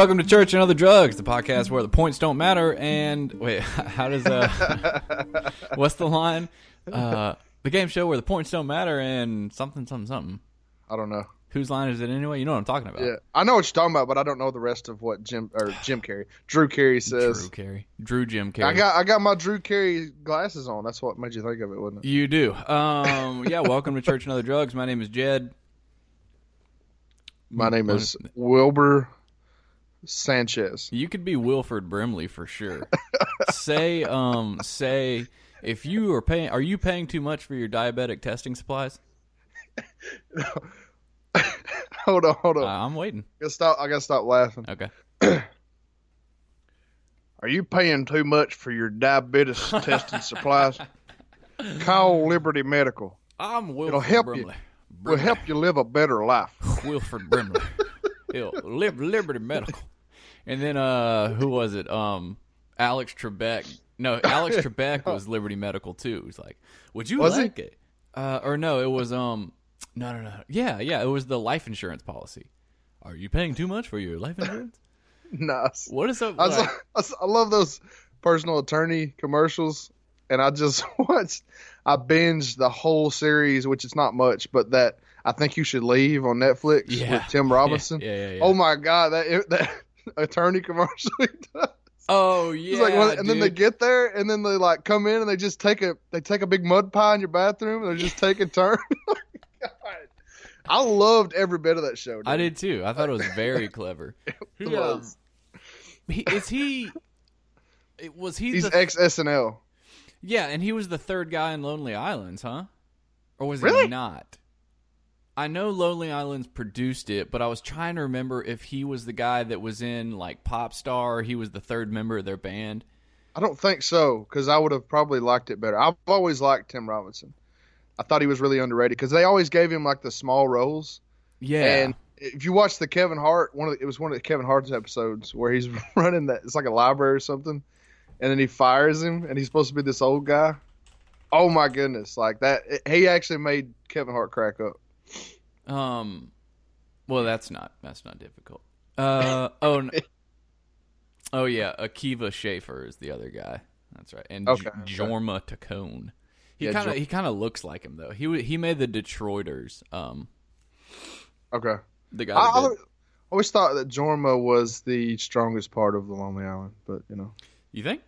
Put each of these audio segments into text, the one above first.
Welcome to Church and Other Drugs, the podcast where the points don't matter. And wait, how does uh, what's the line? Uh, the game show where the points don't matter and something, something, something. I don't know. Whose line is it anyway? You know what I'm talking about. Yeah, I know what you're talking about, but I don't know the rest of what Jim or Jim Carrey, Drew Carey says. Drew Carey, Drew Jim Carey. I got I got my Drew Carey glasses on. That's what made you think of it, wasn't it? You do. Um, yeah. welcome to Church and Other Drugs. My name is Jed. My name is Wilbur Sanchez. You could be Wilford Brimley for sure. say, um, say if you are paying, are you paying too much for your diabetic testing supplies? hold on, hold on. Uh, I'm waiting. I gotta stop. I gotta stop laughing. Okay. Are you paying too much for your diabetes testing supplies? Call Liberty Medical. I'm Wilford It'll help you. Brimley. We'll help you live a better life. Wilford Brimley. He'll Liberty Medical. And then uh who was it? Um Alex Trebek. No, Alex Trebek was Liberty Medical too. He's like, Would you Was like it? Uh or no, it was um no no no. Yeah, yeah, it was the life insurance policy. Are you paying too much for your life insurance? no. What is up? I, like- I I love those personal attorney commercials, and I just watched. I binged the whole series, which is not much, but that I think you should leave on Netflix Yeah. with Tim Robinson. Yeah, yeah, yeah. Oh my god, that that attorney commercial. he does. Oh yeah. Like, when- and then they get there, and then they like come in and they just take a they take a big mud pie in your bathroom. And they're just taking turns. God. I loved every bit of that show. Dude. I did too. I thought it was very clever. It He, um, was. he, is he? it- Was he He's the ex SNL. Yeah, and he was the third guy in Lonely Islands, huh? Or was Really? he not? I know Lonely Islands produced it, but I was trying to remember if he was the guy that was in like Pop Star. He was the third member of their band. I don't think so because I would have probably liked it better. I've always liked Tim Robinson. I thought he was really underrated because they always gave him like the small roles. Yeah, And if you watch the Kevin Hart, one of the, it was one of the Kevin Hart's episodes where he's running that it's like a library or something, and then he fires him, and he's supposed to be this old guy. Oh my goodness, like that! it- he actually made Kevin Hart crack up. Um, well, that's not that's not difficult. Uh oh, n- oh yeah, Akiva Schaffer is the other guy. That's right, and Okay, J- okay. Jorma Taccone. He Yeah, kind of Jor- he kind of looks like him though. He he made the Detroiters. Um, Okay, the guy. I, I always thought that Jorma was the strongest part of the Lonely Island, but you know, You think?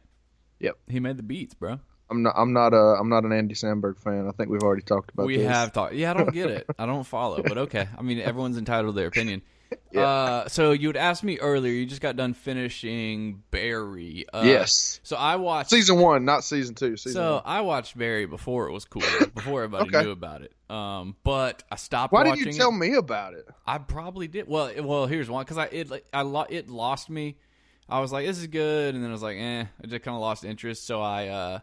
Yep. He made the beats, bro. I'm not. I'm not a. I'm not an Andy Samberg fan. I think we've already talked about. we this. have talked. Yeah, I don't get it. I don't follow, but okay. I mean, everyone's entitled to their opinion. Yeah. Uh, so you had asked me earlier. You just got done finishing Barry. Uh, Yes. So I watched. Season one, not season two. Season so one. I watched Barry before it was cool, before everybody Okay. knew about it. Um, but I stopped. Why didn't you tell it. me about it? I probably did. Well, it- well, here's one because I it like, I lo- it lost me. I was like, this is good, and then I was like, eh. I just kind of lost interest, so I uh,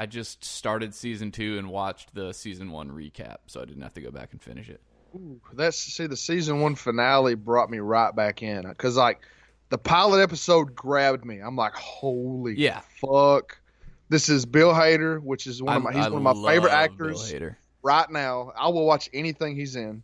I just started season two and watched the season one recap, so I didn't have to go back and finish it. Ooh, That's see the season one finale brought me right back in because like the pilot episode grabbed me. I'm like, holy Yeah. fuck! This is Bill Hader, which is one of my I- he's I one of my favorite actors right now. I will watch anything he's in,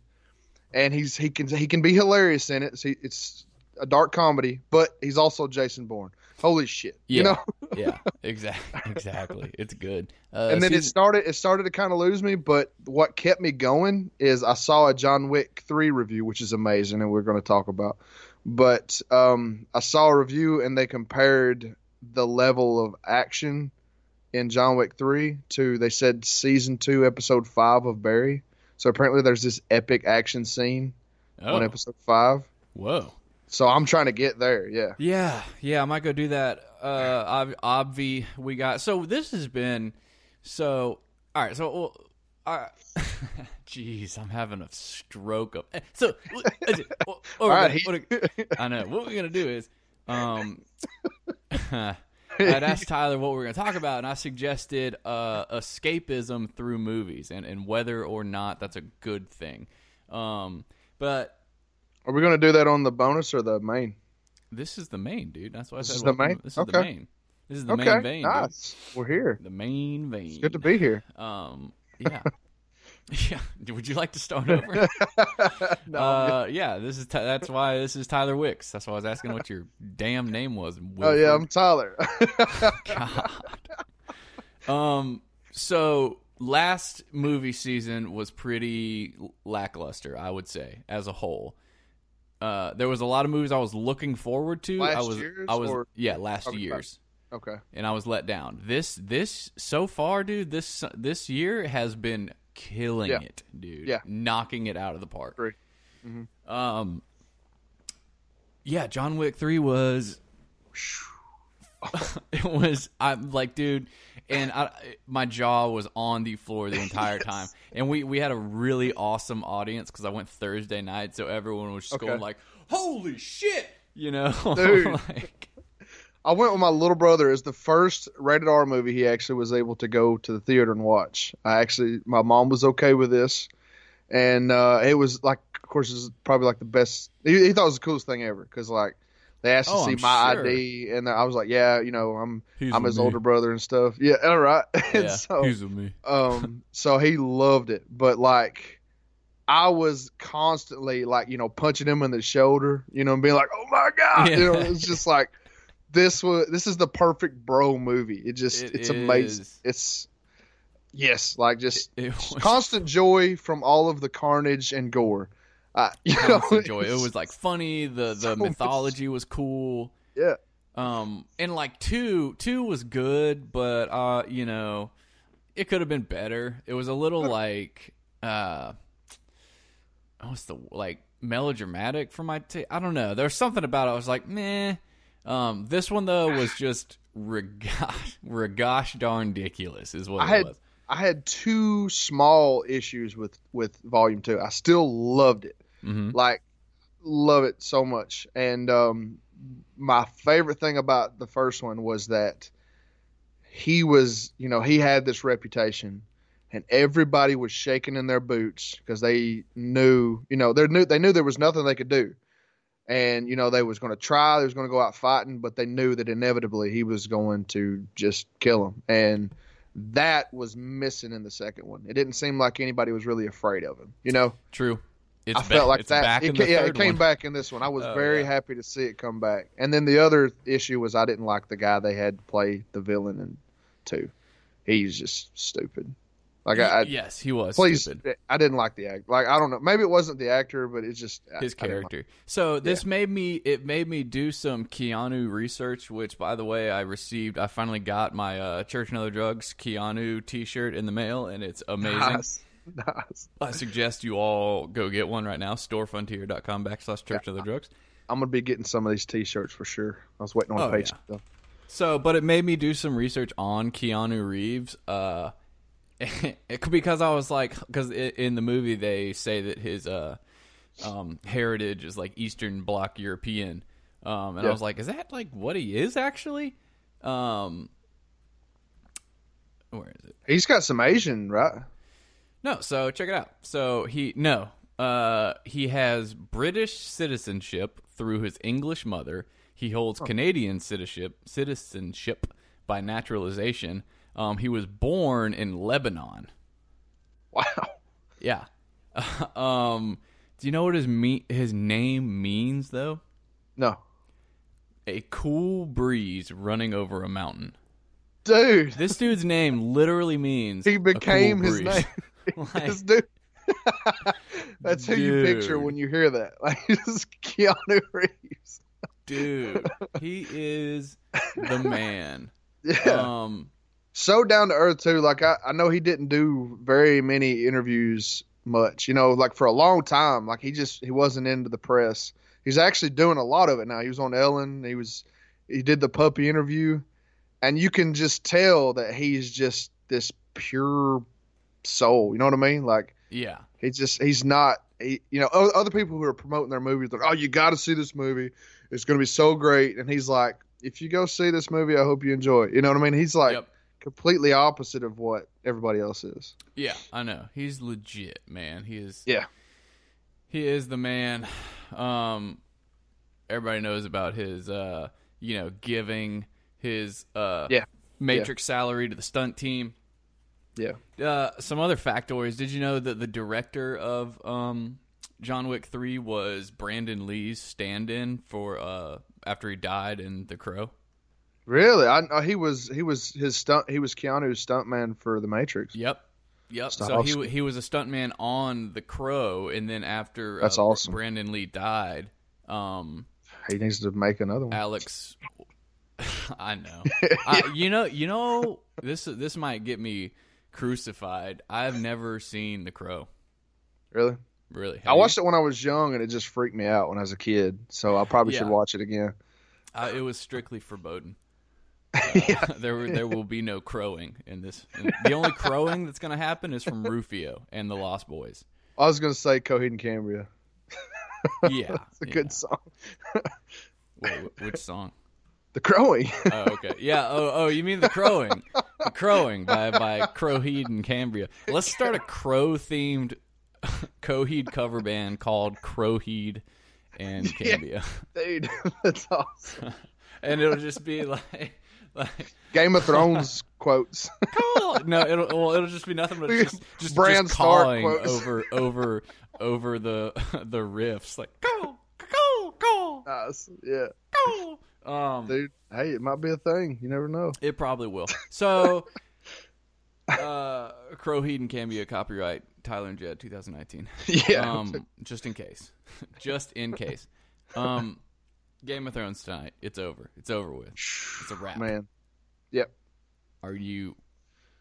and he's he can he can be hilarious in it. See, it's a dark comedy, but he's also Jason Bourne. Holy shit! Yeah, You know. yeah, exactly, exactly. It's good. Uh, and then it started it started to kind of lose me but what kept me going is i saw a john wick 3 review which is amazing and we're going to talk about but um, i saw a review and they compared the level of action in john wick 3 to they said season 2 episode 5 of barry so apparently there's this epic action scene oh, on episode 5 whoa. So i'm trying to get there yeah Yeah, yeah, I might go do that. Uh, ob- obvi, we got. So this has been. So all right. So, well, all right. Jeez, I'm having a stroke of. eh, So, all we're right he- what- I know what we're gonna do is, um, I'd asked Tylor what we are gonna talk about, and I suggested uh, escapism through movies, and and whether or not that's a good thing. Um, but are we going to do that on the bonus or the main This is the main, dude. That's why I This said is the welcome- main? This is the main. This is the okay main vein, dude. nice we're here The main vein. it's good to be here Um, yeah. Yeah. Would you like to start over? no, uh, yeah. This is that's why this is Tylor Wix. That's why I was asking what your damn name was. oh yeah, I'm Tylor. God. Um. So last movie season was pretty lackluster, I would say, as a whole. Uh, there was a lot of movies I was looking forward to. I was, year's I was, or- yeah, last Okay. year's, okay. and I was let down. This, this so far, dude. This this year has been killing Yeah. it, dude. Yeah. knocking it out of the park. Agree. Um, yeah, John Wick three was. it was I'm like, dude, and I, my jaw was on the floor the entire time. And we we had a really awesome audience because I went Thursday night, so everyone was just Okay. going like, "Holy shit!" You know, Dude. like, I went with my little brother. It's the first rated R movie he actually was able to go to the theater and watch. I actually, my mom was okay with this, and uh, it was like, of course, it's probably like the best. He, he thought it was the coolest thing ever because like they asked to Oh, see I'm my sure. ID, and I was like, yeah, you know, I'm He's I'm his me. older brother and stuff. Yeah, all right. and yeah, so, he's with me. um, so he loved it, but like. I was constantly like, you know, punching him in the shoulder, you know, and being like, "Oh my god!" You know, it's just like this was this is the perfect bro movie. It just It it's amazing. It's yes, like just It was constant joy from all of the carnage and gore. Uh, you know, constant joy. It was like funny. The the so much- mythology was cool. yeah, Um, and like two, two was good, but uh, you know, it could have been better. It was a little like, uh, what's the like melodramatic for my ta I don't know. There's something about it. I was like, meh. Um, this one though was just regosh, regosh darn ridiculous, is what I it had was. I had two small issues with with Volume Two. I still loved it. Hmm like love it so much. And um my favorite thing about the first one was that he was you know he had this reputation and everybody was shaking in their boots because they knew you know they knew they knew there was nothing they could do. And you know they was going to try they was going to go out fighting but they knew that inevitably he was going to just kill him and that was missing in the second one. It didn't seem like anybody was really afraid of him you know? True. I felt ba- like that. Back it, yeah, it came one. back in this one. I was Oh, very yeah. happy to see it come back. And then the other issue was I didn't like the guy they had to play the villain in two. He's just stupid. Like I, I yes, he was. please, stupid. I didn't like the act. Like I don't know, maybe it wasn't the actor, but it's just his I didn't like- character. So this made me it made me do some Keanu research, which by the way I received. I finally got my uh, Church and Other Drugs Keanu T-shirt in the mail, and it's amazing. Nice, nice. I suggest you all go get one right now. Storefrontier.com backslash Church and the Drugs. I'm gonna be getting some of these T-shirts for sure. I was waiting on Oh, a page. yeah. So, but it made me do some research on Keanu Reeves. Uh, it, because I was like, because in the movie they say that his uh, um, heritage is like Eastern Bloc European, um, and I was like, is that like what he is actually? Um, where is it? He's got some Asian, right? No, so check it out. So he no, uh, he has British citizenship through his English mother. He holds Canadian citizenship citizenship by naturalization. Um, he was born in Lebanon. Wow. Yeah. um, do you know what his me- his name means though? No, A cool breeze running over a mountain. dude, This dude's name literally means he became cool his breeze. name. Like- This dude. That's who you picture when you hear that. Like it's Keanu Reeves. dude he is the man Yeah. um so down to earth too. Like I, I know he didn't do very many interviews much. You know, like for a long time. Like he just he wasn't into the press. He's actually doing a lot of it now. He was on Ellen. He was he did the puppy interview, and you can just tell that he's just this pure soul. You know what I mean? Like yeah. He's just he's not he, you know other people who are promoting their movies like oh you got to see this movie. It's going to be so great. And he's like if you go see this movie I hope you enjoy it. You know what I mean? He's like yep. completely opposite of what everybody else is. Yeah i know. He's legit man. He is Yeah. he is the man. Um everybody knows about his uh you know giving his uh Yeah. matrix salary to the stunt team Yeah. Uh, some other factoids. Did you know that the director of um, John Wick Three was Brandon Lee's stand-in for uh, after he died in The Crow? Really? I uh, he was he was his stunt he was Keanu's stuntman for The Matrix. Yep. Yep. Stop. So he he was a stuntman on The Crow, and then after That's uh, awesome. Brandon Lee died, um, He needs to make another one. Alex. I know. I, you know. You know. This this might get me crucified. I've never seen The Crow. Really? Really, I watched it when I was young and it just freaked me out when I was a kid. So I probably Yeah. should watch it again. Uh, it was strictly forbidden. Uh, there, there will be no crowing in this. the only crowing that's going to happen is from Rufio and the Lost Boys. I was gonna say Coheed and Cambria. Yeah, It's a yeah. good song. Wait, which song? The Crowing. Oh, okay. Yeah. Oh, oh, you mean the crowing? The crowing by by Crowheed and Cambria. Let's start a crow themed Coheed cover band called Crowheed and Cambria, Dude, that's awesome. and it'll just be like. Like, Game of Thrones quotes. No, it'll well, it'll just be nothing but just just, Bran just calling quotes. over over over the the riffs like go go go Nice. Yeah. go. Um, Dude, hey, it might be a thing. You never know. it probably will. So, uh, Crow Heaton can be a copyright Tylor and Jed 2019. Yeah. Um, just in case, just in case. Um, Game of Thrones tonight. It's over. It's over with. It's a wrap. Man. Yep. Are you?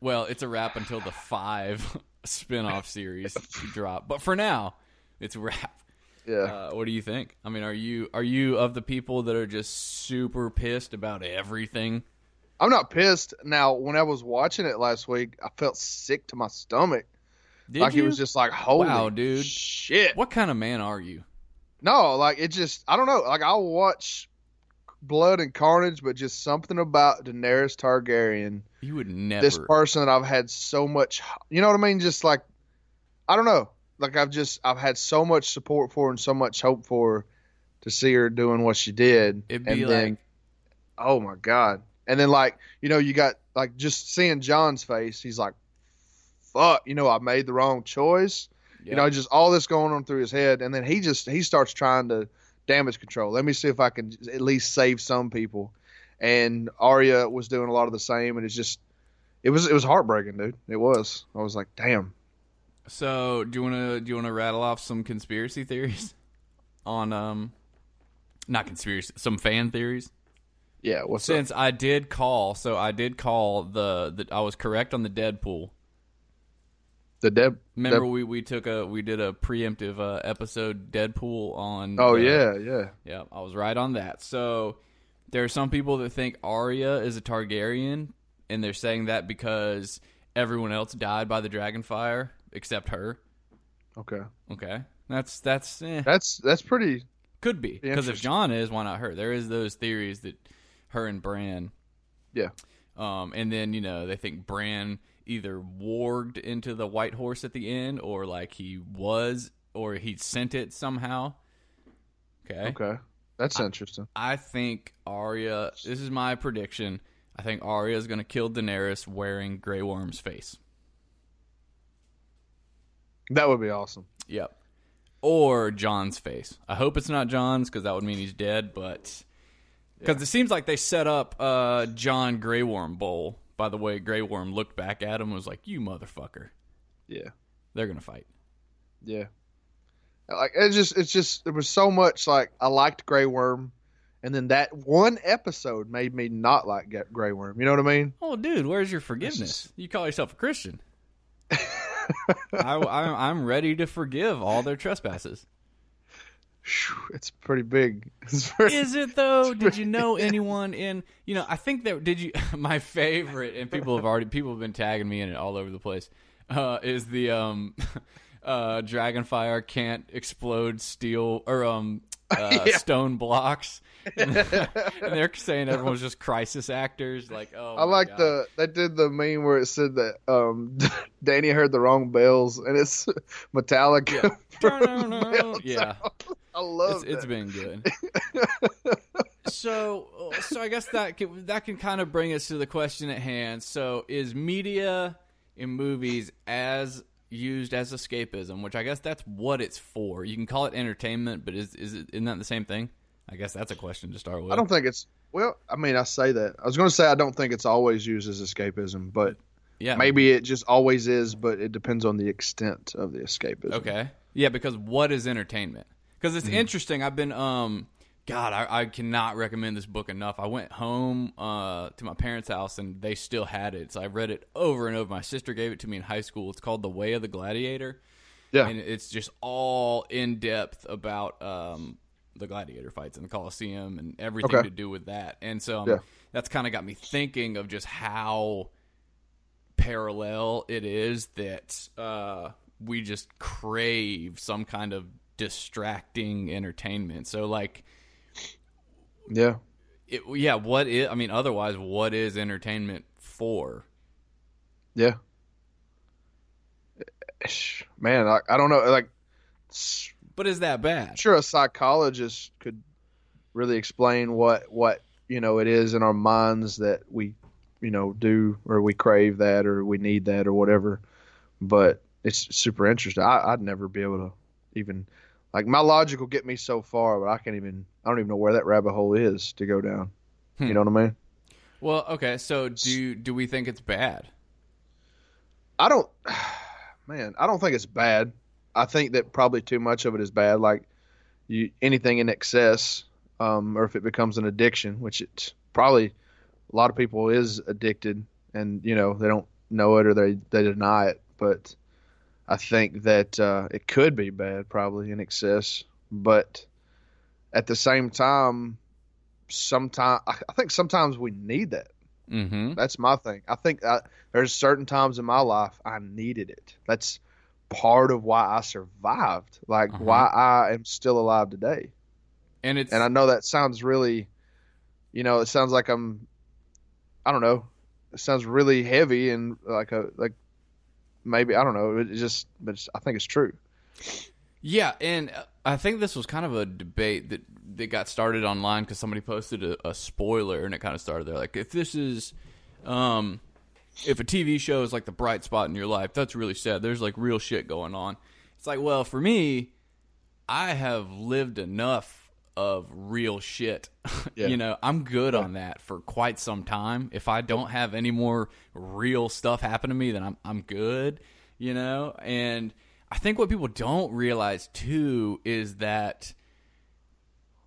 Well, it's a wrap until the five spin-off series drop. But for now, it's a wrap. Yeah. Uh, what do you think? I mean, are you are you of the people that are just super pissed about everything? I'm not pissed. Now, when I was watching it last week, I felt sick to my stomach. Did like you? it was just like, holy Wow, dude. shit. What kind of man are you? No, like it just I don't know. Like I'll watch blood and carnage, but just something about Daenerys Targaryen, You would never. this person that I've had so much you know what I mean? Just like I don't know. Like I've just I've had so much support for and so much hope for to see her doing what she did. It'd be and like then oh my god. And then like, you know, you got like just seeing Jon's face, he's like fuck, you know, I made the wrong choice. yeah. You know, just all this going on through his head, and then he just he starts trying to damage control. Let me see if I can at least save some people. And Arya was doing a lot of the same, and it's just it was it was heartbreaking, dude. It was. I was like, damn. So, do you want to do you want to rattle off some conspiracy theories on um, not conspiracy, some fan theories? Yeah. What's up? Since I did call, so I did call the, the I was correct on the Deadpool. The Deb. Remember we, we took a we did a preemptive uh, episode Deadpool on. oh the- yeah, yeah. yeah. I was right on that. So there are some people that think Arya is a Targaryen, and they're saying that because everyone else died by the dragon fire except her. Okay. Okay, that's that's eh, That's that's pretty. could be because if. Jon is, why not her? There is those theories that her and Bran. Yeah. Um, and then you know they think Bran either warged into the White Horse at the end, or like he was, or he sent it somehow. Okay. Okay. That's interesting. I think Arya. This is my prediction. I think Arya is going to kill Daenerys wearing Grey Worm's face. That would be awesome. Yep. Or Jon's face. I hope it's not Jon's because that would mean he's dead. But because it seems like they set up uh, Jon Grey Worm Bowl. By the way, Grey Worm looked back at him and was like, "You motherfucker." Yeah. They're gonna fight. Yeah. Like it just it's just there was so much like I liked Grey Worm, and then that one episode made me not like Grey Worm. You know what I mean? Oh, dude, where's your forgiveness? You call yourself a Christian. I, I, I'm ready to forgive all their trespasses. It's pretty big. It's pretty, Is it though? Did you know anyone in? You know, I think that did you. My favorite, and people have already people have been tagging me in it all over the place. Uh, is the um, uh, Dragonfire can't explode steel or um, uh, Yeah. stone blocks, and, they're saying everyone's just crisis actors. Like, oh, I like God. the they did the meme where it said that um Dany heard the wrong bells and it's Metallica. Bells yeah. I love It's, it's been good. so, so I guess that can, that can kind of bring us to the question at hand. So, is media in movies as used as escapism, which I guess that's what it's for. You can call it entertainment, but is is it isn't that the same thing? I guess that's a question to start with. I don't think it's well. I mean, I say that. I was going to say I don't think it's always used as escapism, but yeah, maybe it just always is. But it depends on the extent of the escapism. Okay. Yeah, because what is entertainment? Because it's interesting. I've been um God, I, I cannot recommend this book enough. I went home uh, to my parents' house and they still had it. So I read it over and over. My sister gave it to me in high school. It's called The Way of the Gladiator. Yeah. And it's just all in depth about um, the gladiator fights in the Coliseum and everything Okay. to do with that. And so um, Yeah. that's kind of got me thinking of just how parallel it is that uh, we just crave some kind of distracting entertainment. So, like, Yeah. it, yeah, what is, I mean, otherwise, what is entertainment for? Yeah. Man, I, I don't know. Like, But is that bad? I'm sure a psychologist could really explain what what you know it is in our minds that we you know do or we crave that or we need that or whatever. But it's super interesting. I, I'd never be able to even like my logic will get me so far, but I can't even. I don't even know where that rabbit hole is to go down. Hmm. You know what I mean? Well, okay, so do do we think it's bad? I don't, man, I don't think it's bad. I think that probably too much of it is bad. Like you, anything in excess, um, or if it becomes an addiction, which it's probably a lot of people is addicted, and you know they don't know it or they they deny it. But I think that uh, it could be bad, probably in excess. But at the same time, sometimes I think sometimes we need that. Mm-hmm. That's my thing. I think I, there's certain times in my life I needed it. That's part of why I survived, like Uh-huh. why I am still alive today. And it's And I know that sounds really, you know, it sounds like I'm, I don't know, it sounds really heavy and like a like maybe I don't know. It just, but I think it's true. Yeah, and I think this was kind of a debate that that got started online because somebody posted a, a spoiler, and it kind of started there. Like, if this is, um, if a TV show is like the bright spot in your life, that's really sad. There's like real shit going on. It's like, well, for me, I have lived enough of real shit. Yeah. you know, I'm good on that for quite some time. If I don't have any more real stuff happen to me, then I'm I'm good. You know, and I think what people don't realize too is that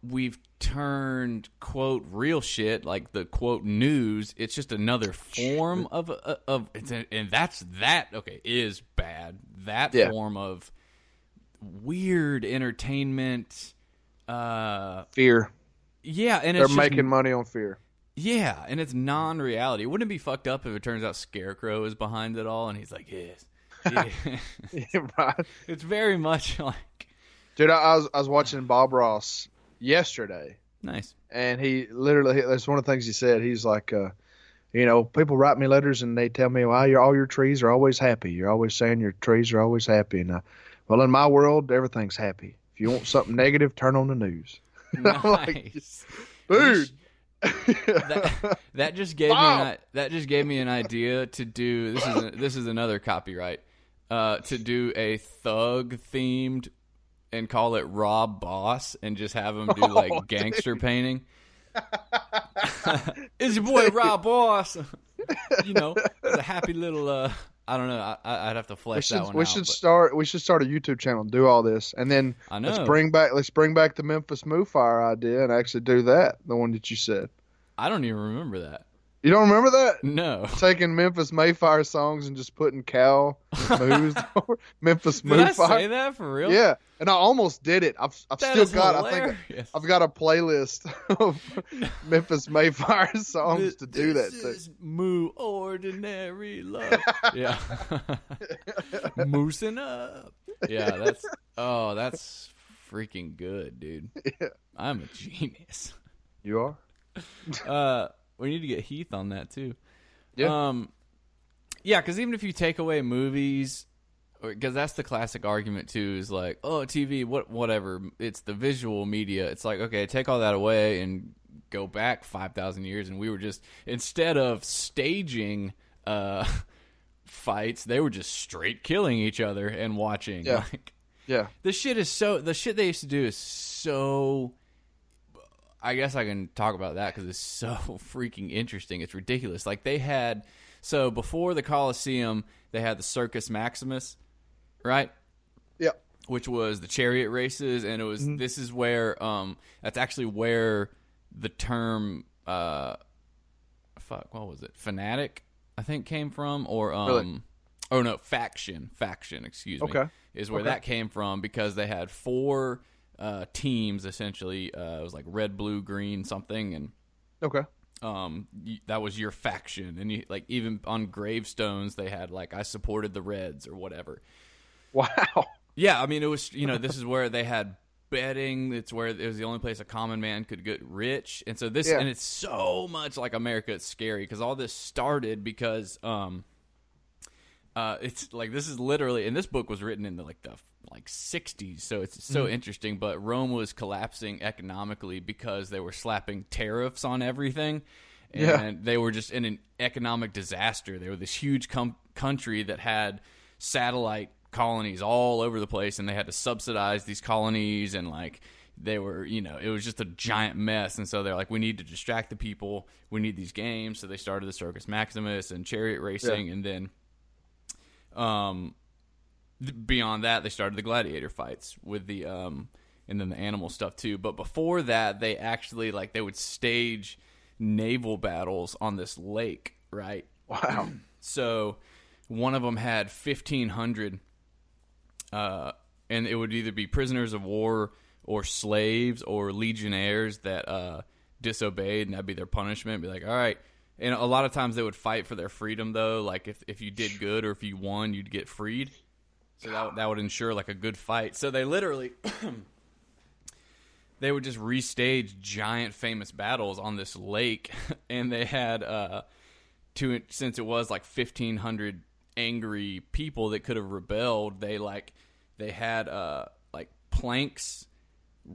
we've turned quote real shit like the quote news it's just another form of uh, of it's and that's that okay is bad that Yeah. form of weird entertainment uh Fear. yeah and They're it's just, making money on fear. yeah and it's non-reality wouldn't it be fucked up if it turns out scarecrow is behind it all and he's like yes yeah. Yeah, right. it's very much like Dude, I, I was I was watching Bob Ross yesterday. nice and he literally that's one of the things he said he's like uh you know people write me letters and they tell me well your all your trees are always happy you're always saying your trees are always happy and uh, well in my world everything's happy if you want something negative turn on the news I'm like, nice dude that, that just gave me an, that just gave me an idea to do this is this is another copyright uh, to do a thug themed and call it Rob Boss and just have him do like Oh, gangster painting. it's your boy Rob Boss. you know, it's a happy little. Uh, I don't know. I, I'd have to flesh should that one we out. should but start we should start a YouTube channel and do all this and then I know. let's bring back let's bring back the Memphis Moo Fire idea and actually do that the one that you said I don't even remember that. You don't remember that No. taking Memphis May Fire songs and just putting cow moves over Memphis Did I say that for real? Yeah, and I almost did it. I've I've That still got. I think. I've got a playlist of Memphis May Fire songs This- to do that. this To. moo ordinary love. yeah. Moosing up. Yeah, that's oh, that's freaking good, dude. Yeah. I'm a genius. You are. Uh we need to get Heath on that too. Yeah. Um yeah, cuz even if you take away movies because that's the classic argument too is like oh tv what whatever it's the visual media it's like okay take all that away and go back 5000 years and we were just instead of staging uh fights, they were just straight killing each other and watching. Yeah. Like, Yeah. the shit is so the shit they used to do is so I guess I can talk about that because it's so freaking interesting. It's ridiculous. Like they had so before the Coliseum, they had the Circus Maximus, right? Yeah. Which was the chariot races, and it was this is where um that's actually where the term uh fuck what was it fanatic I think came from or um Really? oh no faction faction excuse me Okay. is where Okay. that came from because they had four uh, teams essentially. Uh, it was like red, blue, green, something, and Okay. um, y- that was your faction. And you, like even on gravestones, they had like I supported the Reds or whatever. Wow. Yeah, I mean it was you know this is where they had betting. It's where it was the only place a common man could get rich, and so this Yeah. and it's so much like America. It's scary because all this started because um, uh, it's like this is literally and this book was written in the like the like 60s so it's so interesting but rome was collapsing economically because they were slapping tariffs on everything and Yeah. they were just in an economic disaster. They were this huge com- country that had satellite colonies all over the place and they had to subsidize these colonies and like they were you know it was just a giant mess and so they're like we need to distract the people. We need these games. So they started the circus maximus and chariot racing and then um beyond that they started the gladiator fights with the um and then the animal stuff too. But before that they actually like they would stage naval battles on this lake right? Wow. so one of them had 1500 uh and it would either be prisoners of war or slaves or legionnaires that uh disobeyed and that'd be their punishment. Be like all right. And a lot of times they would fight for their freedom though. Like if if you did good or if you won you'd get freed so that, that would ensure like a good fight. So they literally they would just restage giant famous battles on this lake. And they had uh to since it was like 1500 angry people that could have rebelled they like they had uh like planks.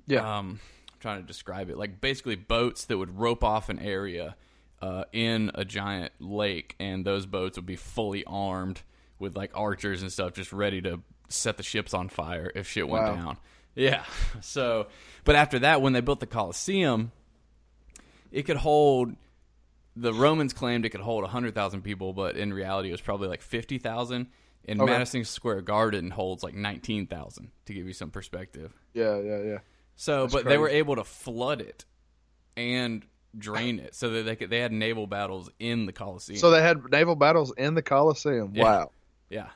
Yeah. um I'm trying to describe it. Like basically boats that would rope off an area uh in a giant lake. And those boats would be fully armed with like archers and stuff just ready to set the ships on fire if shit went Wow. down yeah so but after that when they built the Colosseum it could hold the Romans claimed it could hold 100,000 people, but in reality it was probably like 50,000. And Okay. Madison Square Garden holds like 19,000 to give you some perspective. yeah. Yeah. Yeah. So, but they were able to flood it and drain it so that they could, they had naval battles in the Coliseum. So they had naval battles in the Coliseum. Yeah. Wow. Yeah.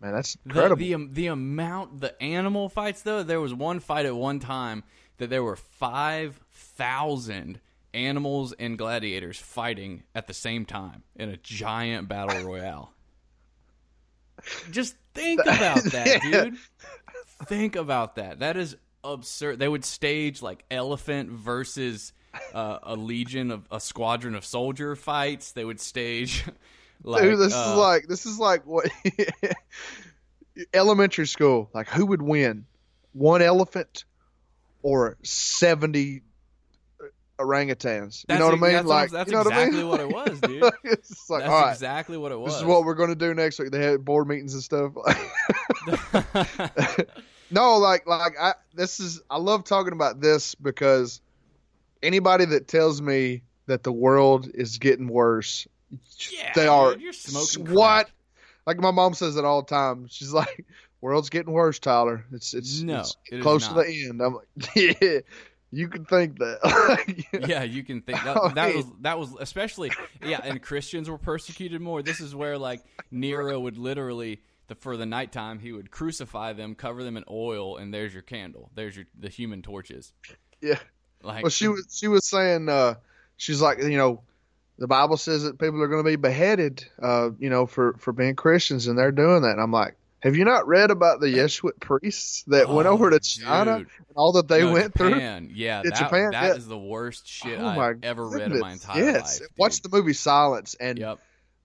Man, that's incredible. the um, the amount the animal fights though there was one fight at one time that there were 5,000 animals and gladiators fighting at the same time in a giant battle royale. Just think about that, dude. Think about that. That is absurd. They would stage like elephant versus uh, a legion of a squadron of soldier fights. They would stage like Dude, this uh, is like this is like what elementary school. Like who would win? One elephant or seventy orangutans? You know what I mean? That's, like that's you know exactly what I mean? what it was, dude. it's like That's all right, exactly what it was. this is what we're going to do next week. They had board meetings and stuff. no, like like I this is I love talking about this because anybody that tells me that the world is getting worse, yeah, they are dude, what? crack. Like my mom says it all the time. She's like, "World's getting worse, Tylor. It's it's, No, it's it close to the end." I'm like, "Yeah, you can think that." Yeah, you can think that, that was that was especially yeah, and Christians were persecuted more. This is where like Nero would literally the for the nighttime he would crucify them, cover them in oil, and there's your candle. There's your the human torches. yeah. Like Well, she was she was saying uh, she's like you know the Bible says that people are going to be beheaded uh, you know for for being Christians and they're doing that. And I'm like, have you not read about the Jesuit priests that went Oh, over to China dude. and all that they No, went through? Japan. Yeah, Yeah, that, Japan, that is yeah. the worst shit oh I've ever read in my goodness, entire yes. life. Watch the movie Silence, and Yep.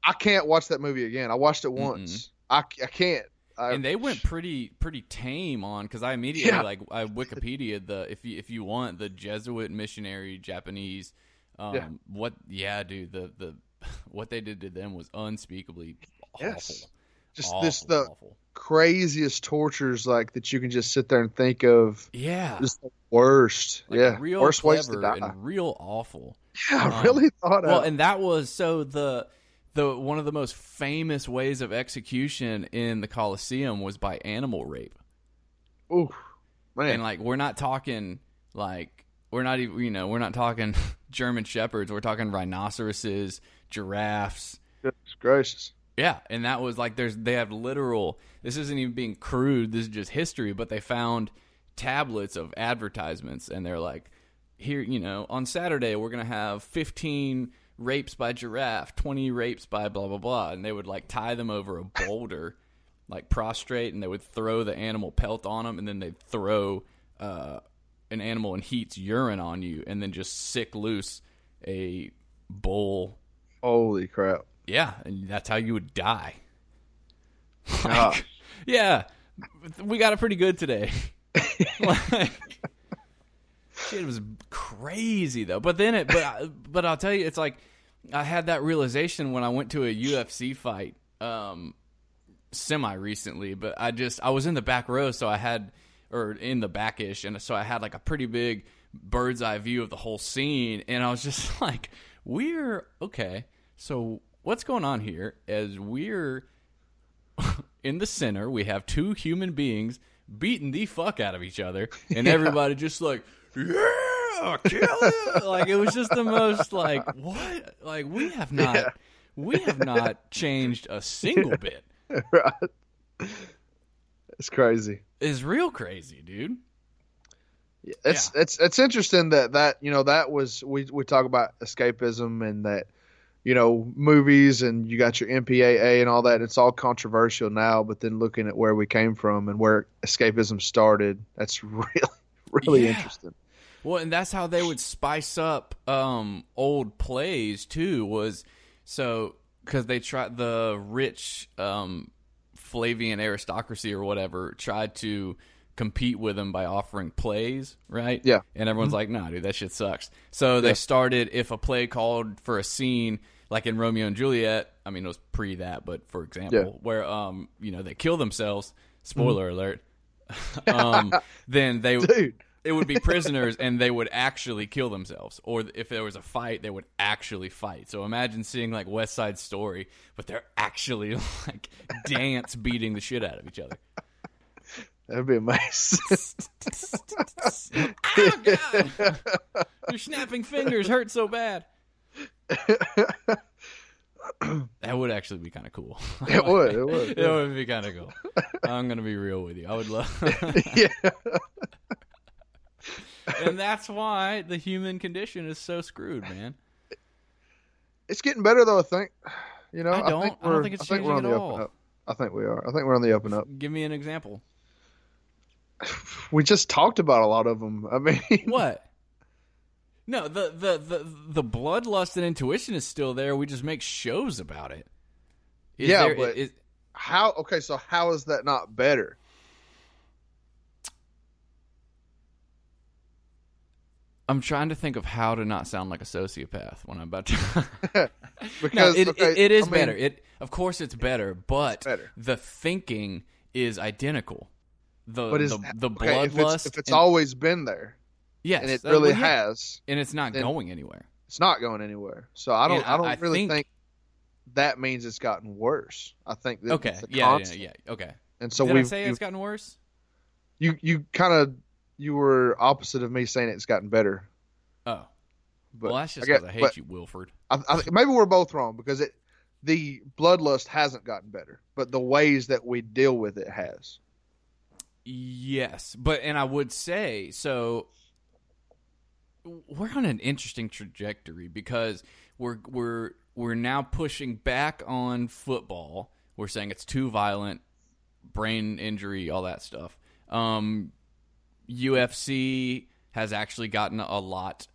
I can't watch that movie again. I watched it once. I, I can't. I, and they went pretty pretty tame on because I immediately Yeah. like I Wikipedia the if you if you want the Jesuit missionary Japanese, um, Yeah. what yeah dude the the what they did to them was unspeakably Yes. awful. Just awful, this the awful. craziest tortures like that you can just sit there and think of. yeah, Just the worst. like yeah, real worst ways to die. and real awful. yeah, um, really thought. Well, uh, and that was so the the one of the most famous ways of execution in the Colosseum was by animal rape. oof, man, And like we're not talking like we're not even you know, we're not talking German shepherds, we're talking rhinoceroses, giraffes. goodness gracious. Yeah, and that was like there's they have literal this isn't even being crude, this is just history, but they found tablets of advertisements and they're like here, you know, on Saturday we're going to have 15 rapes by giraffe, 20 rapes by blah blah blah and they would like tie them over a boulder like prostrate and they would throw the animal pelt on them and then they'd throw uh, an animal in heat's urine on you and then just sick loose a bull Holy crap! yeah, and that's how you would die. Like, yeah, we got it pretty good today. like, shit was crazy though. But then it, but I- but I'll tell you, it's like I had that realization when I went to a UFC fight, um, semi recently. But I just I was in the back row, so I had or in the backish, and so I had like a pretty big bird's eye view of the whole scene, and I was just like, we're okay. So what's going on here? As we're in the center, we have two human beings beating the fuck out of each other, and everybody just like, yeah, kill it. like it was just the most like what? Like we have not, Yeah. we have not changed a single bit. right. It's crazy. It's real crazy, dude. Yeah, It's it's it's interesting that that you know that was we we talk about escapism and that you know movies and you got your MPAA and all that. It's all controversial now, but then looking at where we came from and where escapism started, that's really really Yeah. interesting. Well, and that's how they would spice up um, old plays too. Was so because they tried the rich um, Flavian aristocracy or whatever tried to compete with them by offering plays, right? Yeah. And everyone's like, "Nah, dude, that shit sucks." So they Yeah. started if a play called for a scene like in Romeo and Juliet. I mean, it was pre that, but for example, Yeah. where um, you know, they kill themselves. Spoiler alert. um, then they Dude, it would be prisoners and they would actually kill themselves or if there was a fight they would actually fight so imagine seeing like west side story but they're actually like dance beating the shit out of each other that'd be amazing. oh god your snapping fingers hurt so bad that would actually be kind of cool it would. It would. it would be kind of cool i'm gonna be real with you i would love yeah. And that's why the human condition is so screwed man It's getting better though. I think. You know, I I, don't- think I don't think it's we're changing at all. up. I think we are. I think we're on the up and up. give me an example We just talked about a lot of them. I mean, What? No, the the the the bloodlust and intuition is still there. We just make shows about it. Is Yeah, there- but- is- how? Okay, so how is that not better? I'm trying to think of how to not sound like a sociopath when I'm about to. no, Because it, okay, it, it is I mean, better. It of course it's better, but better. the thinking is identical. The But is the, the okay, if bloodlust it's, if it's and- always been there yes, and it uh, really well, yeah, has, and it's not going anywhere. it's not going anywhere. So I don't. And I, don't I- I really think- think, that means it's gotten worse. I think that Okay, it's yeah, yeah, yeah, okay. And so we say it's gotten worse? you you kind of you were opposite of me saying it's gotten better. Oh, But well, that's just I because I hate you, Wilford. I, I maybe we're both wrong because it the bloodlust hasn't gotten better, but the ways that we deal with it has. Yes, but and I would say so. We're on an interesting trajectory because we're we're we're now pushing back on football. We're saying it's too violent, brain injury, all that stuff. Um, UFC has actually gotten a lot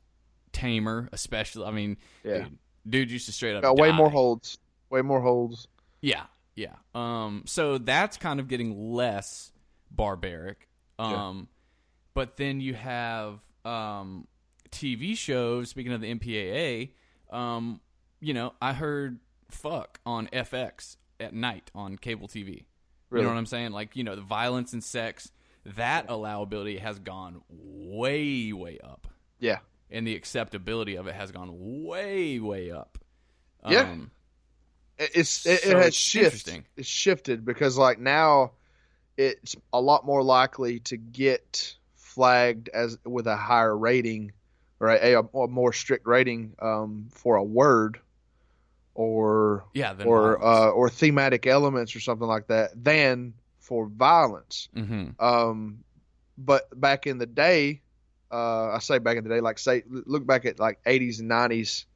tamer, especially. I mean, Yeah. dude, dude used to straight up Got way more holds, way more holds. Yeah, yeah. Um, so that's kind of getting less barbaric. Um, but then you have um, TV shows. Speaking of the MPAA, um, you know, I heard "fuck" on FX at night on cable TV. You know what I'm saying? Like, you know, the violence and sex, that allowability has gone way, way up. Yeah. And the acceptability of it has gone way, way up. Yeah. Um, It's it, So it has shifted. It's shifted because like now, it's a lot more likely to get flagged as with a higher rating or a, a, a more strict rating um, for a word or yeah. Or uh, or thematic elements or something like that than for violence. hmm Um, but back in the day, uh, I say back in the day, like say look back at like 80s and 90s.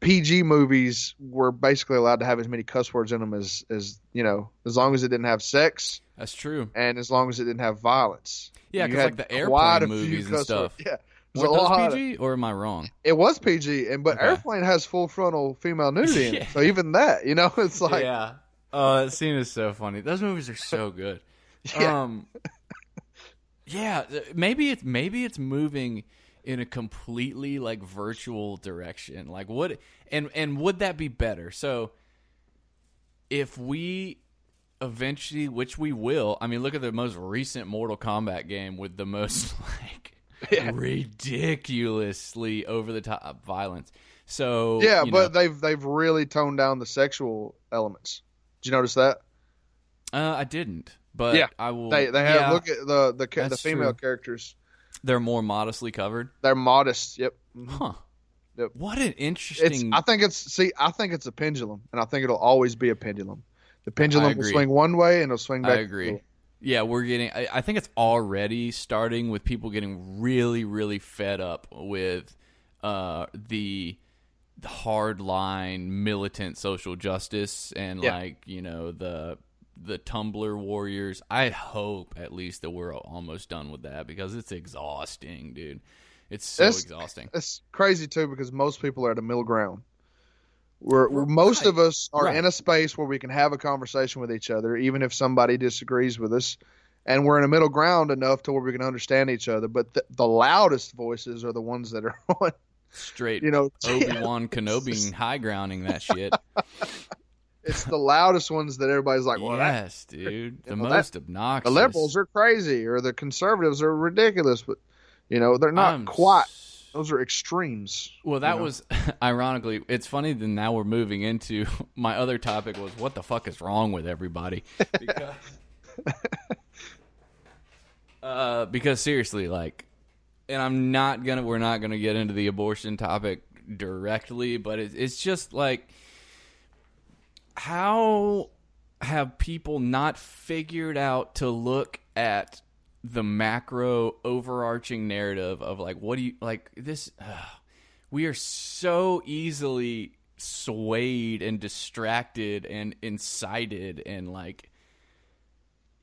PG movies were basically allowed to have as many cuss words in them as, as you know, as long as it didn't have sex That's true. and as long as it didn't have violence. Yeah, because like the airplane movies and stuff. words. Yeah, Was those. PG or am I wrong? It was PG, and but Okay. Airplane has full frontal female nudity in Yeah. it. So even that, you know, it's like yeah. Oh, that scene is so funny. Those movies are so good. Yeah. Um, yeah, maybe it's maybe it's moving in a completely like virtual direction. Like what and and would that be better? So if we eventually, which we will, I mean, look at the most recent Mortal Kombat game with the most like Yeah. ridiculously over the top violence. So yeah, but know, they've they've really toned down the sexual elements. Did you notice that? uh, I didn't. But Yeah, I will. They they have yeah, look at the the the female true. characters. they're more modestly covered. They're modest. Yep. Mhm. Huh. Yep. What an It's. interesting. I think it's. See, I think it's a pendulum, and I think it'll always be a pendulum. The pendulum will swing one way, and it'll swing back. I agree. Yeah, we're getting. I, I think it's already starting with people getting really, really fed up with uh, the the hard line militant social justice and Yeah. like you know the the Tumblr warriors. I hope at least that we're almost done with that because it's exhausting, dude. It's so It's- exhausting. It's crazy too because most people are at a middle ground. We're, we're- most Right. of us are Right. in a space where we can have a conversation with each other, even if somebody disagrees with us, and we're in a middle ground enough to where we can understand each other. But the, the loudest voices are the ones that are on, Straight you know, Obi Wan Kenobi high grounding that shit. it's the loudest ones that everybody's like, well, that, yes, dude. The that- most obnoxious. the liberals are crazy or the conservatives are ridiculous, but you know they're not I'm quite. Those are extremes. Well, that know? was ironically. It's funny that now we're moving into my other topic was what the fuck is wrong with everybody? Because, uh, because seriously, like, and I'm not gonna. We're not gonna get into the abortion topic directly, but it, it's just like how have people not figured out to look at the macro overarching narrative of like what do you like this we are so easily swayed and distracted and incited and like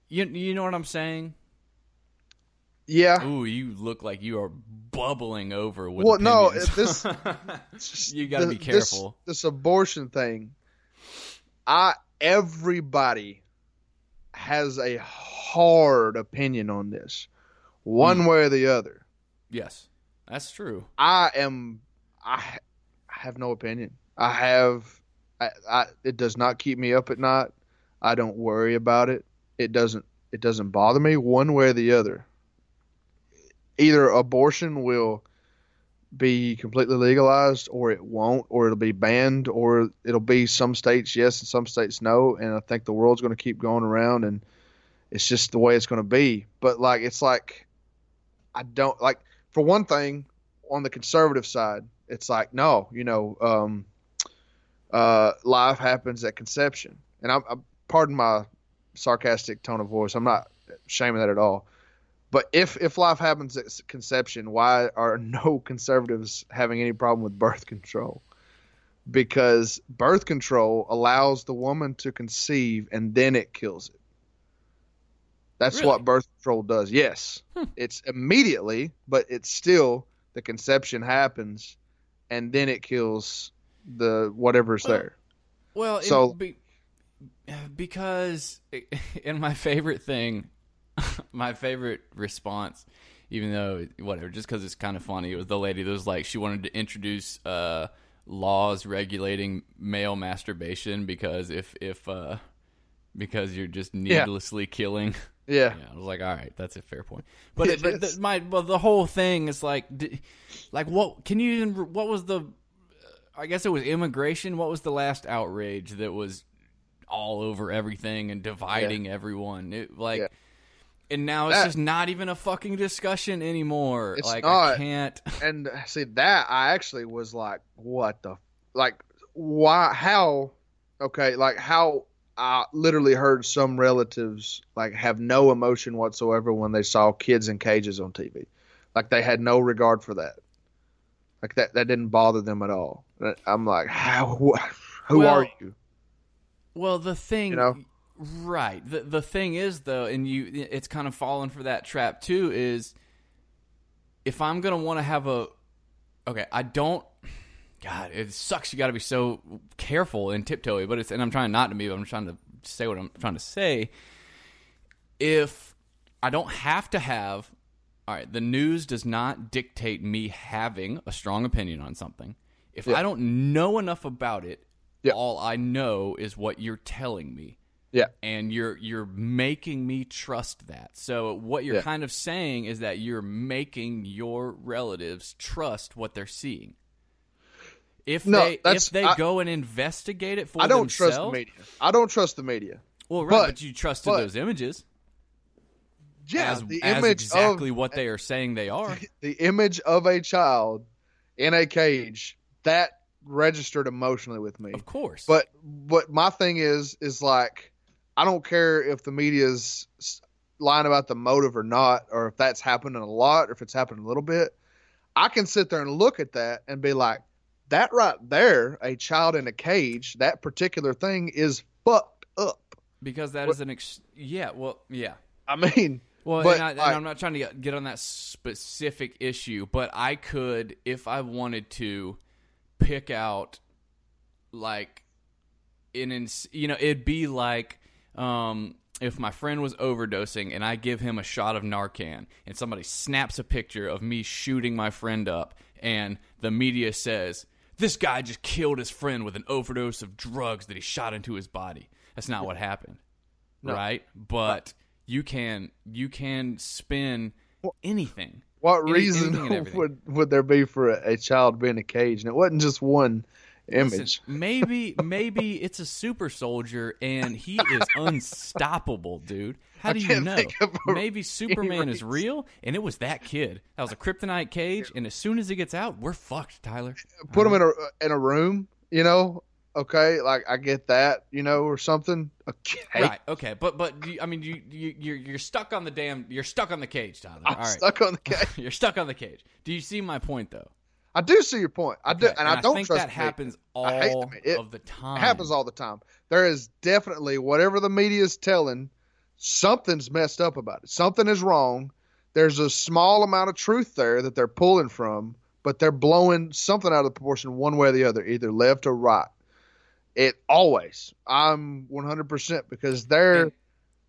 you you know what I'm saying? Yeah. Ooh, you look like you are bubbling over with Well, no, opinions. this- you got to be careful. This, this abortion thing, I everybody has a hard opinion on this, one Hmm. way or the other. yes. That's true. I am, I I have no opinion. I have, I, I, it does not keep me up at night. I don't worry about it. It doesn't, it doesn't bother me one way or the other. Either abortion will be completely legalized or it won't, or it'll be banned, or it'll be some states yes and some states no. And I think the world's going to keep going around and it's just the way it's going to be. But like, it's like, I don't like, for one thing, on the conservative side, it's like, no, you know, um, uh, life happens at conception. And I'm, I'm, pardon my sarcastic tone of voice. I'm not shaming that at all. But if if life happens at conception, why are no conservatives having any problem with birth control? Because birth control allows the woman to conceive and then it kills it. That's Really? what birth control does. Yes. Hmm. It's immediately, but it's still the conception happens and then it kills the whatever's Well, there. Well, it- So- be, because in my favorite thing, my favorite response, even though whatever, just because it's kind of funny, it was the lady that was like she wanted to introduce uh, laws regulating male masturbation because if if uh because you're just needlessly killing. Yeah. Yeah, I was like, all right, that's a fair point. But, it, but the, my well, the whole thing is like, d- like what can you even? What was the? I guess it was immigration. What was the last outrage that was all over everything and dividing everyone? It like. And now it's That- just not even a fucking discussion anymore. Like I can't. and see that I actually was like, what the, like, why, how, okay, like how I literally heard some relatives like have no emotion whatsoever when they saw kids in cages on TV, like they had no regard for that, like that that didn't bother them at all. I'm like, how, wh- who Well, are you? Well, the thing, You know? Right? The the thing is though, and you, it's kind of fallen for that trap too. Is if I'm gonna want to have a, okay, I don't. God, it sucks. You got to be so careful and tiptoey, but it's and I'm trying not to be. But I'm trying to say what I'm trying to say. If I don't have to have, all right, the news does not dictate me having a strong opinion on something. If Yeah. I don't know enough about it, Yeah. all I know is what you're telling me Yeah, and you're you're making me trust that. So what you're Yeah. kind of saying is that you're making your relatives trust what they're seeing. If No, they if they I- go and investigate it for I don't trust the media. I don't trust the media. well, right, but, but- you trusted but- those images Yeah, as, the as image exactly of what they are saying they are. the image of a child in a cage that registered emotionally with me. Of course, But what my thing is is like I don't care if the media's lying about the motive or not, or if that's happening a lot, or if it's happening a little bit. I can sit there and look at that and be like, that right there, a child in a cage, that particular thing is fucked up. because that is an ex- yeah, well, yeah. I mean, Well, But and, I, and I- I'm not trying to get, on that specific issue, but I could, if I wanted to, pick out like in, ins- you know, it'd be like um, if my friend was overdosing and I give him a shot of Narcan, and somebody snaps a picture of me shooting my friend up, and the media says this guy just killed his friend with an overdose of drugs that he shot into his body. That's not what happened No. right? But you can you can spin anything. what Any- reason anything would would there be for a, a child being in a cage? And it wasn't just one Listen, image. maybe maybe it's a super soldier and he is unstoppable, dude. How do you know? think of a- Maybe Superman is real and it was that kid. That was a kryptonite cage, and as soon as he gets out, we're fucked, Tylor. put them in a in a room, you know. Okay, like I get that, you know, or something. Okay, Right. Okay. But but I mean you, you you're you're stuck on the damn you're stuck on the cage, Tylor. I'm All right. stuck on the cage. You're stuck on the cage. Do you see my point though? I do see your point. I do, Okay, and, I don't think trust that the media. happens all I hate the media. It- of the time. It happens all the time. There is definitely whatever the media is telling, something's messed up about it. Something is wrong. There's a small amount of truth there that they're pulling from, but they're blowing something out of proportion one way or the other, either left or right. It always. I'm 100% because they're And-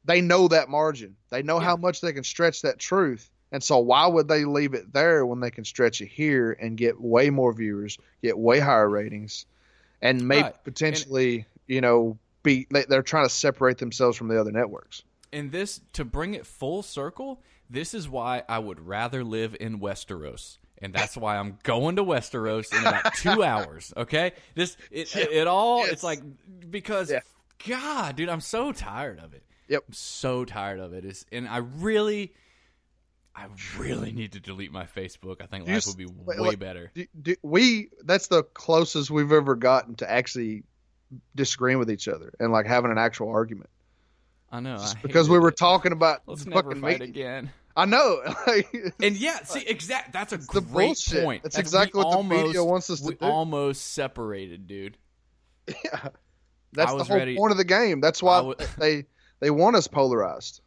they know that margin. They know how much they can stretch that truth. And so why would they leave it there when they can stretch it here and get way more viewers, get way higher ratings, and maybe Right. potentially, you know, be they- they're trying to separate themselves from the other networks. And this to bring it full circle, this is why I would rather live in Westeros. And that's why I'm going to Westeros in about two hours. Okay, this it, it, it all Yes. it's like because Yeah. God, dude, I'm so tired of it. Yep. I'm so tired of it. Is and I really, I really need to delete my Facebook. I think Do life would be way wait. better. Do, do, we that's the closest we've ever gotten to actually disagreeing with each other and like having an actual argument. I know I because we were it. talking about Let's never fucking fight media. again. I know. like, And yeah, see, exact. That's a great bullshit. point. That's we exactly what the media wants us to we do. almost separated, dude. yeah, that's the whole ready- point of the game. That's why wa- they they want us polarized.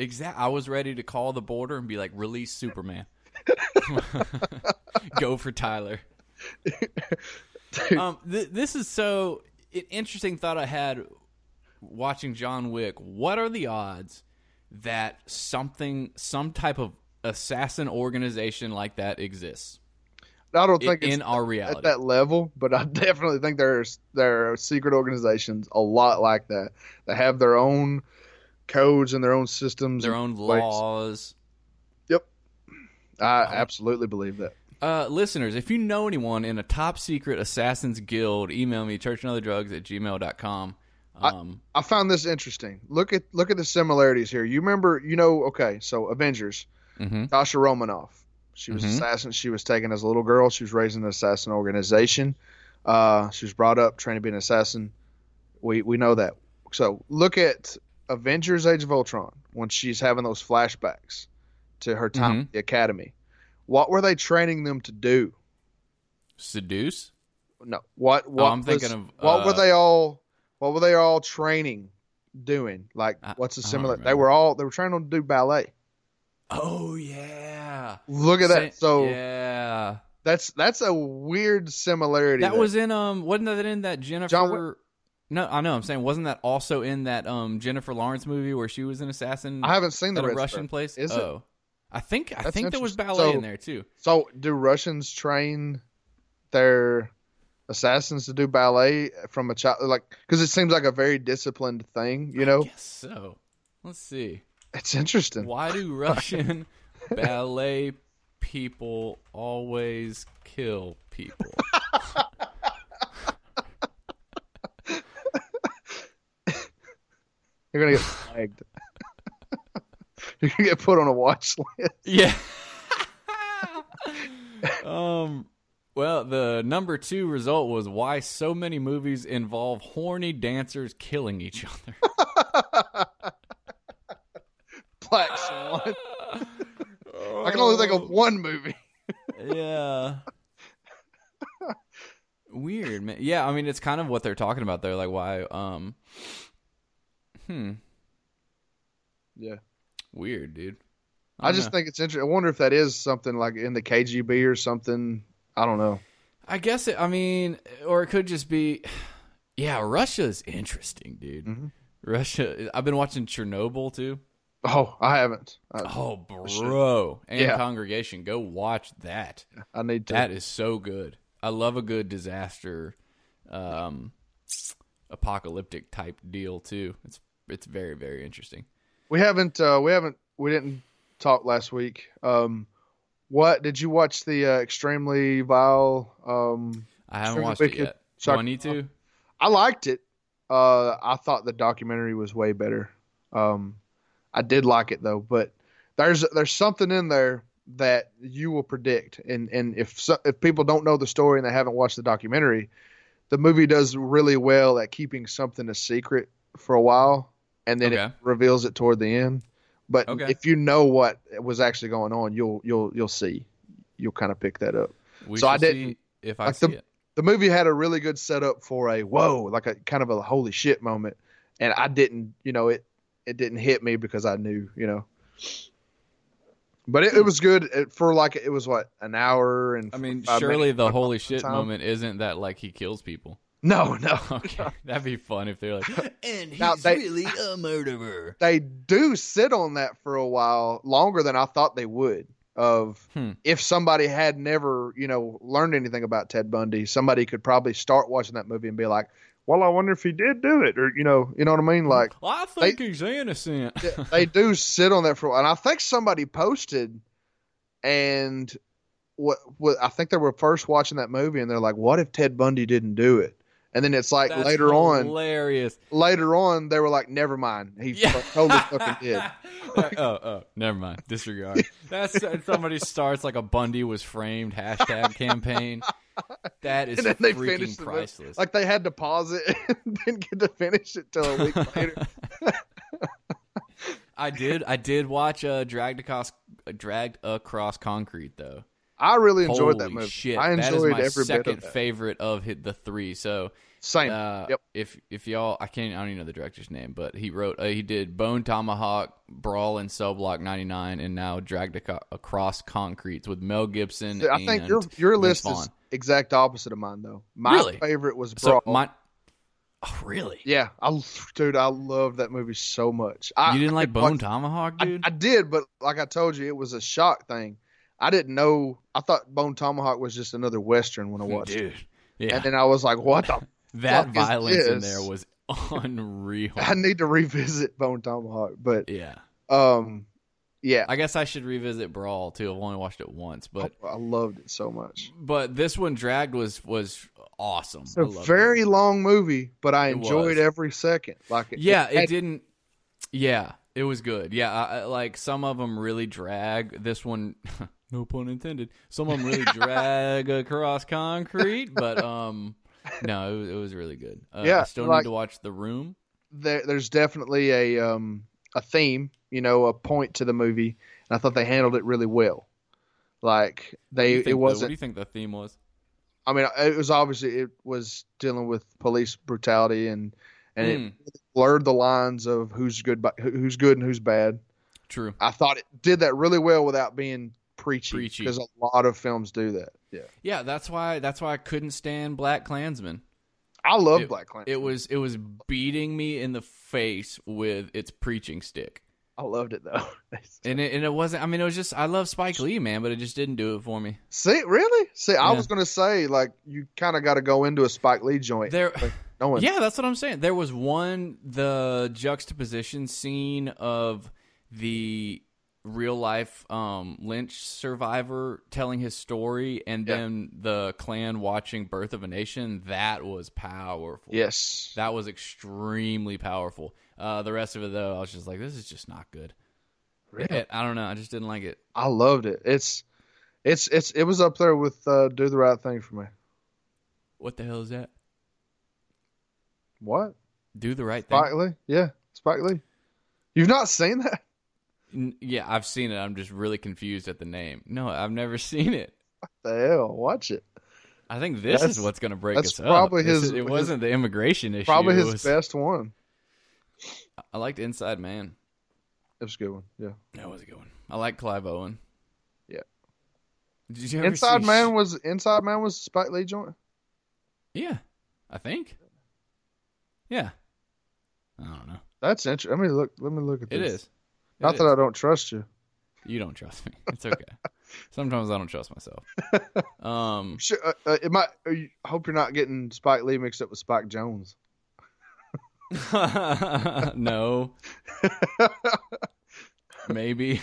Exact. I was ready to call the border and be like, release Superman. Go for Tylor. um, th- this is so an interesting thought I had watching John Wick. What are the odds that something, some type of assassin organization like that exists? I don't I- think it's in our reality at that level, but I definitely think there's there are secret organizations a lot like that. They have their own codes and their own systems, their own ways. Yep, I absolutely believe that. Uh, listeners, if you know anyone in a top secret assassins guild, email me churchandotherdrugs at gmail.com. Um, I found this interesting. Look at look at the similarities here. You remember, you know, okay, so Avengers, mhm. Tasha Romanoff. She was Mhm. assassin. She was taken as a little girl. She was raised in an assassin organization. Uh, she was brought up trained to be an assassin. We we know that. So look at Avengers: Age of Ultron when she's having those flashbacks to her time Mhm. at the academy. What were they training them to do? Seduce? No. What what Oh, I'm was- thinking of, what were uh, they all what were they all training doing? Like I- what's the similar they were all they were training them to do ballet. Oh, yeah. Look at that. So yeah. that's that's a weird similarity. That there. was in, um, wasn't that in that Jennifer. No, I know. I'm saying, wasn't that also in that um Jennifer Lawrence movie where she was an assassin I haven't seen the at a Red Russian place? Is it? oh, I think I That's think there was ballet So- in there too. So do Russians train their assassins to do ballet from a child like because it seems like a very disciplined thing, you know? I guess so. Let's see. It's interesting. Why do Russian ballet people always kill people? You're gonna get flagged. You're gonna get put on a watch list. Yeah. um. Well, the number two result was why so many movies involve horny dancers killing each other. Black Swan. I can only think of one movie. yeah. Weird, man. Yeah, I mean, it's kind of what they're talking about there. Like, why? Um. Hmm. Yeah. Weird, dude. I don't just know. think it's interesting. I wonder if that is something like in the KGB or something. I don't know. I guess it. I mean, or it could just be. Yeah, Russia is interesting, dude. Mhm. Russia. I've been watching Chernobyl too. Oh, I haven't. I, Oh, bro, and Yeah. congregation, go watch that. I need to. That is so good. I love a good disaster, um, apocalyptic type deal too. It's it's very very interesting. We haven't. Uh, we haven't. We didn't talk last week. Um, what did you watch the uh, extremely vile? Um, I haven't watched it yet. Do I need to? I liked it. Uh, I thought the documentary was way better. Um, I did like it though, but there's there's something in there that you will predict, and and if so, if people don't know the story and they haven't watched the documentary, the movie does really well at keeping something a secret for a while, and then Okay. it reveals it toward the end. But Okay. if you know what was actually going on, you'll you'll you'll see, you'll kind of pick that up. We So I didn't- see if I like see the- it. the movie had a really good setup for a whoa, like a kind of a holy shit moment, and I didn't, you know, it it didn't hit me because I knew, you know. But it, it was good it, for like it was what an hour and I mean, surely the holy shit time. moment isn't that like he kills people. No, no, Okay, that'd be fun if they're like, and he's Now, they- really a murderer. they do sit on that for a while longer than I thought they would. Of Hmm. if somebody had never, you know, learned anything about Ted Bundy, somebody could probably start watching that movie and be like, "Well, I wonder if he did do it," or you know, you know what I mean? Like, Well, I think he's innocent. They do sit on that for a while. And I think somebody posted, and what, what I think they were first watching that movie, and they're like, "What if Ted Bundy didn't do it?" And then it's like That's later on, hilarious. later on, they were like, "Never mind, he Yeah. totally fucking did." oh, oh, never mind. Disregard. That's somebody starts like a Bundy was framed hashtag campaign. That is And then they freaking finished the priceless. Like they had to pause it and didn't get to finish it till a week later. I did. I did watch uh, dragged across dragged across concrete though. I really enjoyed that Holy movie. Shit, I that is enjoyed my every second bit of that. favorite of hit the three. So Same. uh, Yep. if if y'all, I can't, I don't even know the director's name, but he wrote, uh, he did Bone Tomahawk, Brawl, and Cell Block '99, and now Dragged Aco- Across Concretes with Mel Gibson. I think your your list is exact opposite of mine though. My Really? favorite was So Brawl. my, oh really? Yeah, I dude, I loved that movie so much. I, you didn't like Bone watch- Tomahawk, I, dude? I did, but like I told you, it was a shock thing. I didn't know. I thought Bone Tomahawk was just another western when I watched it. Yeah, and then I was like, "What the? that violence in there was unreal. I need to revisit Bone Tomahawk." But yeah, um, yeah, I guess I should revisit Brawl too. I've only watched it once, but I loved it so much. but this one dragged was was awesome. It's I a loved it. very long movie, but I It enjoyed was. every second. Like, yeah. It had- didn't. Yeah, it was good. Yeah, I, I- like some of them really drag. This one, no pun intended. Some of them really drag across concrete, but um, no, it was, it was really good. Uh, Yeah, I still like- need to watch The Room. there, there's definitely a um a theme, you know, a point to the movie, and I thought they handled it really well. Like What do you they, think it wasn't. What do you think the theme was? I mean, it was obviously it was dealing with police brutality and and it Mm, blurred the lines of who's good, who's good and who's bad. true. I thought it did that really well without being preachy, because a lot of films do that. Yeah, Yeah, that's why that's why I couldn't stand Black Klansman. I love It- Black Klansman. It was it was beating me in the face with its preaching stick. I loved it though. And it, and it wasn't I mean it was just I love Spike Lee, man, but it just didn't do it for me. See, really? See, I was gonna say like you kind of got to go into a Spike Lee joint. There knowing Yeah, that's what I'm saying. There was one the juxtaposition scene of the real life um, Lynch survivor telling his story, and Yeah. then the Klan watching Birth of a Nation. That was powerful. Yes. that was extremely powerful. Uh, the rest of it, though, I was just like, this is just not good. Really? It- I don't know. I just didn't like it. I loved it. It's it's it's it was up there with uh, Do the Right Thing for me. What the hell is that? What? Do the right thing. Spike Lee? Yeah, Spike Lee. You've not seen that? Yeah, I've seen it. I'm just really confused at the name. No, I've never seen it. The hell, watch it. I think this That's- is what's going to break us up. probably This his- is- it his- wasn't the immigration issue. Probably his was- best one. I liked Inside Man. It was a good one. Yeah. That was a good one. I like Clive Owen. Yeah. Did you ever Inside Man Sh- was Inside Man was Spike Lee joint. Yeah, I think. Yeah. I don't know. That's interesting. Let me look. Let me look at It this. is. Not is. that I don't trust you. You don't trust me. It's okay. Sometimes I don't trust myself. Um, Sure, uh, uh, it might. You, I hope you're not getting Spike Lee mixed up with Spike Jonze. no, maybe.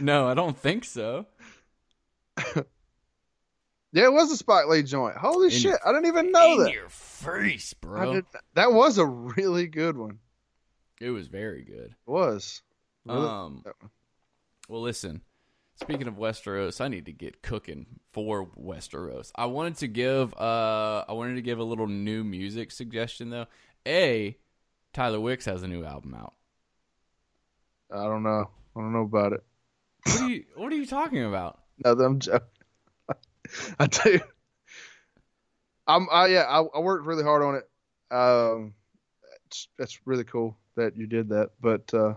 no, I don't think so. Yeah, it was a Spike Lee joint. Holy In shit! your- I didn't even know that. your face, bro. did, that was a really good one. It was very good. It was. Really? Um, well, listen. Speaking of Westeros, I need to get cooking for Westeros. I wanted to give uh I wanted to give a little new music suggestion though. A Tylor Wix has a new album out. I don't know. I don't know about it. What are you what are you talking about? No, I'm joking. I do. I'm. I yeah. I, I worked really hard on it. Um, it's, that's really cool that you did that. But uh,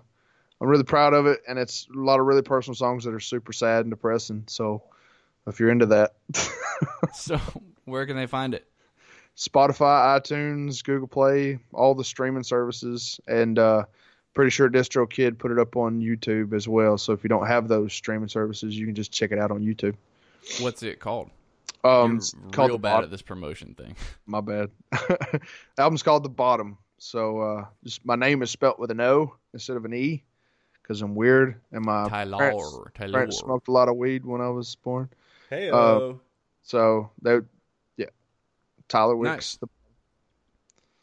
I'm really proud of it, and it's a lot of really personal songs that are super sad and depressing. So if you're into that, So, where can they find it? Spotify, iTunes, Google Play, all the streaming services, and uh, pretty sure DistroKid put it up on YouTube as well. So if you don't have those streaming services, you can just check it out on YouTube. What's it called? Um, You're it's called real The bad Bottom. at this promotion thing. My bad. album's called The Bottom. So uh, just my name is spelt with an O instead of an E because I'm weird and my Tylor. parents, Tylor. parents smoked a lot of weed when I was born. Hey, uh, So they, yeah, Tylor Wix. Nice. The,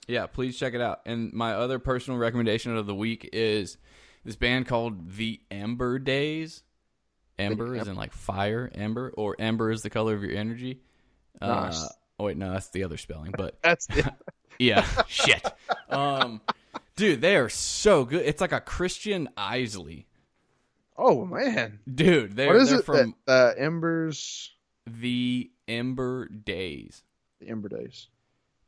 Yeah, please check it out. And my other personal recommendation of the week is this band called The Ember Days. Ember is in like fire, ember, or ember is the color of your energy. Nice. Uh, oh wait, no, that's the other spelling. But that's yeah, shit. Um, dude, they are so good. It's like a Christian Isley, oh man. dude. They're What is they're it? from that, uh, Embers, The Ember Days. the Ember Days.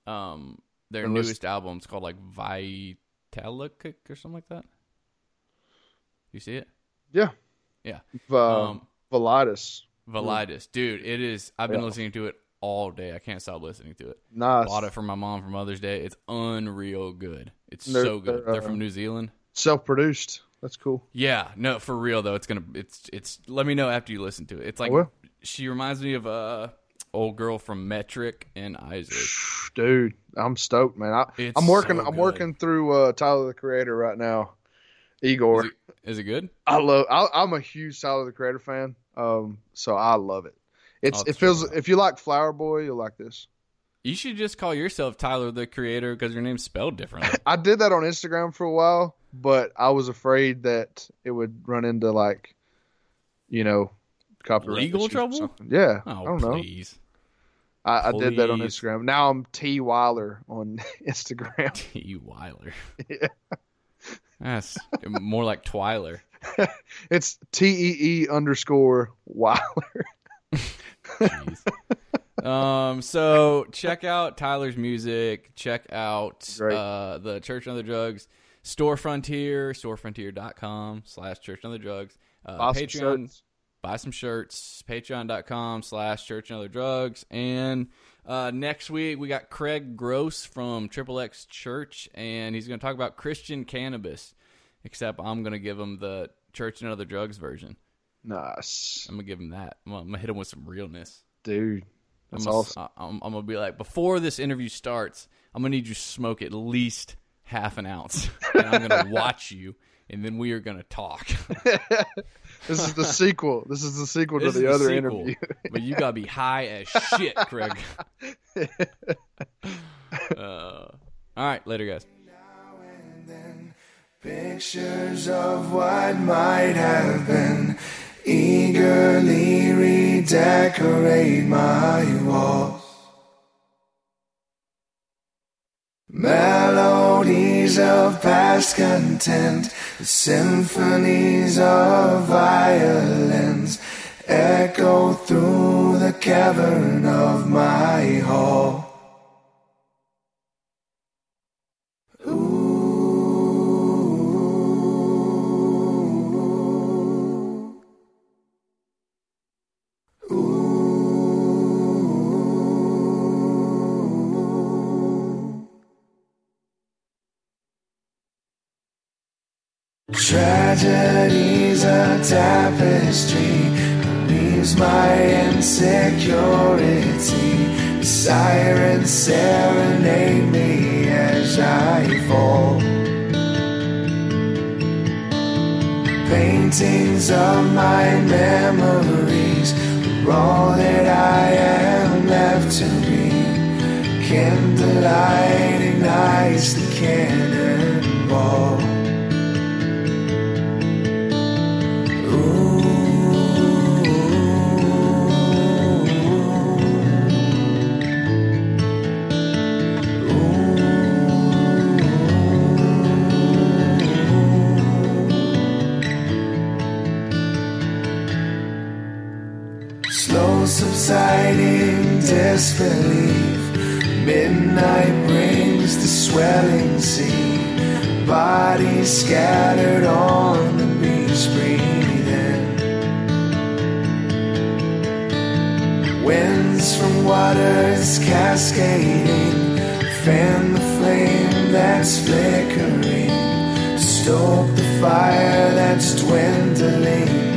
Um, their listen- newest album's called like Vitalic or something like that. You see it? Yeah. Yeah. Uh, Um, Velitis. Velitis, dude. It is. I've been Yeah. listening to it all day. I can't stop listening to it. Nice. Bought it for my mom for Mother's Day. It's unreal good. It's They're- so good. they're, They're, uh, from New Zealand. Self produced. That's cool. Yeah, no, for real though. It's gonna. It's it's. Let me know after you listen to it. It's like she reminds me of a old girl from Metric and Isaac. Dude, I'm stoked, man. I, It's I'm working. so I'm working through uh, Tyler the Creator right now. Igor, Is it, is it good? I love. I, I'm a huge Tyler the Creator fan. Um, so I love it. It's I'll it feels. it. If you like Flower Boy, you'll like this. You should just call yourself Tyler the Creator because your name's spelled differently. I did that on Instagram for a while, but I was afraid that it would run into like, you know, copyright Legal trouble? Yeah, Oh, I don't know. please, I, I did that on Instagram. Now I'm T Weiler on Instagram. T. Weiler. Yeah. That's more like Twiler. It's T E E underscore Weiler. Um, so check out Tylor's music. Check out uh, the Church and Other Drugs Store Frontier, storefrontier.com slash Church and Other Drugs. Uh, Awesome Patreon, shirts. buy some shirts, patreon.com slash Church and Other Drugs. And uh, next week, we got Craig Gross from Triple X Church, and he's going to talk about Christian cannabis, except I'm going to give him the Church and Other Drugs version. Nice, I'm going to give him that. I'm going to hit him with some realness. dude. That's I'm gonna, awesome. I- I'm, I'm gonna be like, before this interview starts, I'm gonna need you to smoke at least half an ounce, and I'm gonna watch you, and then we are gonna talk. This is the sequel. This is the sequel This to is the other sequel, interview. but you gotta be high as shit, Craig. uh, all right, later, guys. Pictures of what might have been eagerly redecorate my walls. Melodies of past content, symphonies of violins echo through the cavern of my hall. Tragedy's a tapestry leaves my insecurity. Sirens serenade me as I fall. Paintings of my memories are all that I am left to be. Candlelight ignites the cannonball. Disbelief. Midnight brings the swelling sea. Bodies scattered on the beach, breathing. Winds from waters cascading. Fan the flame that's flickering. Stoke the fire that's dwindling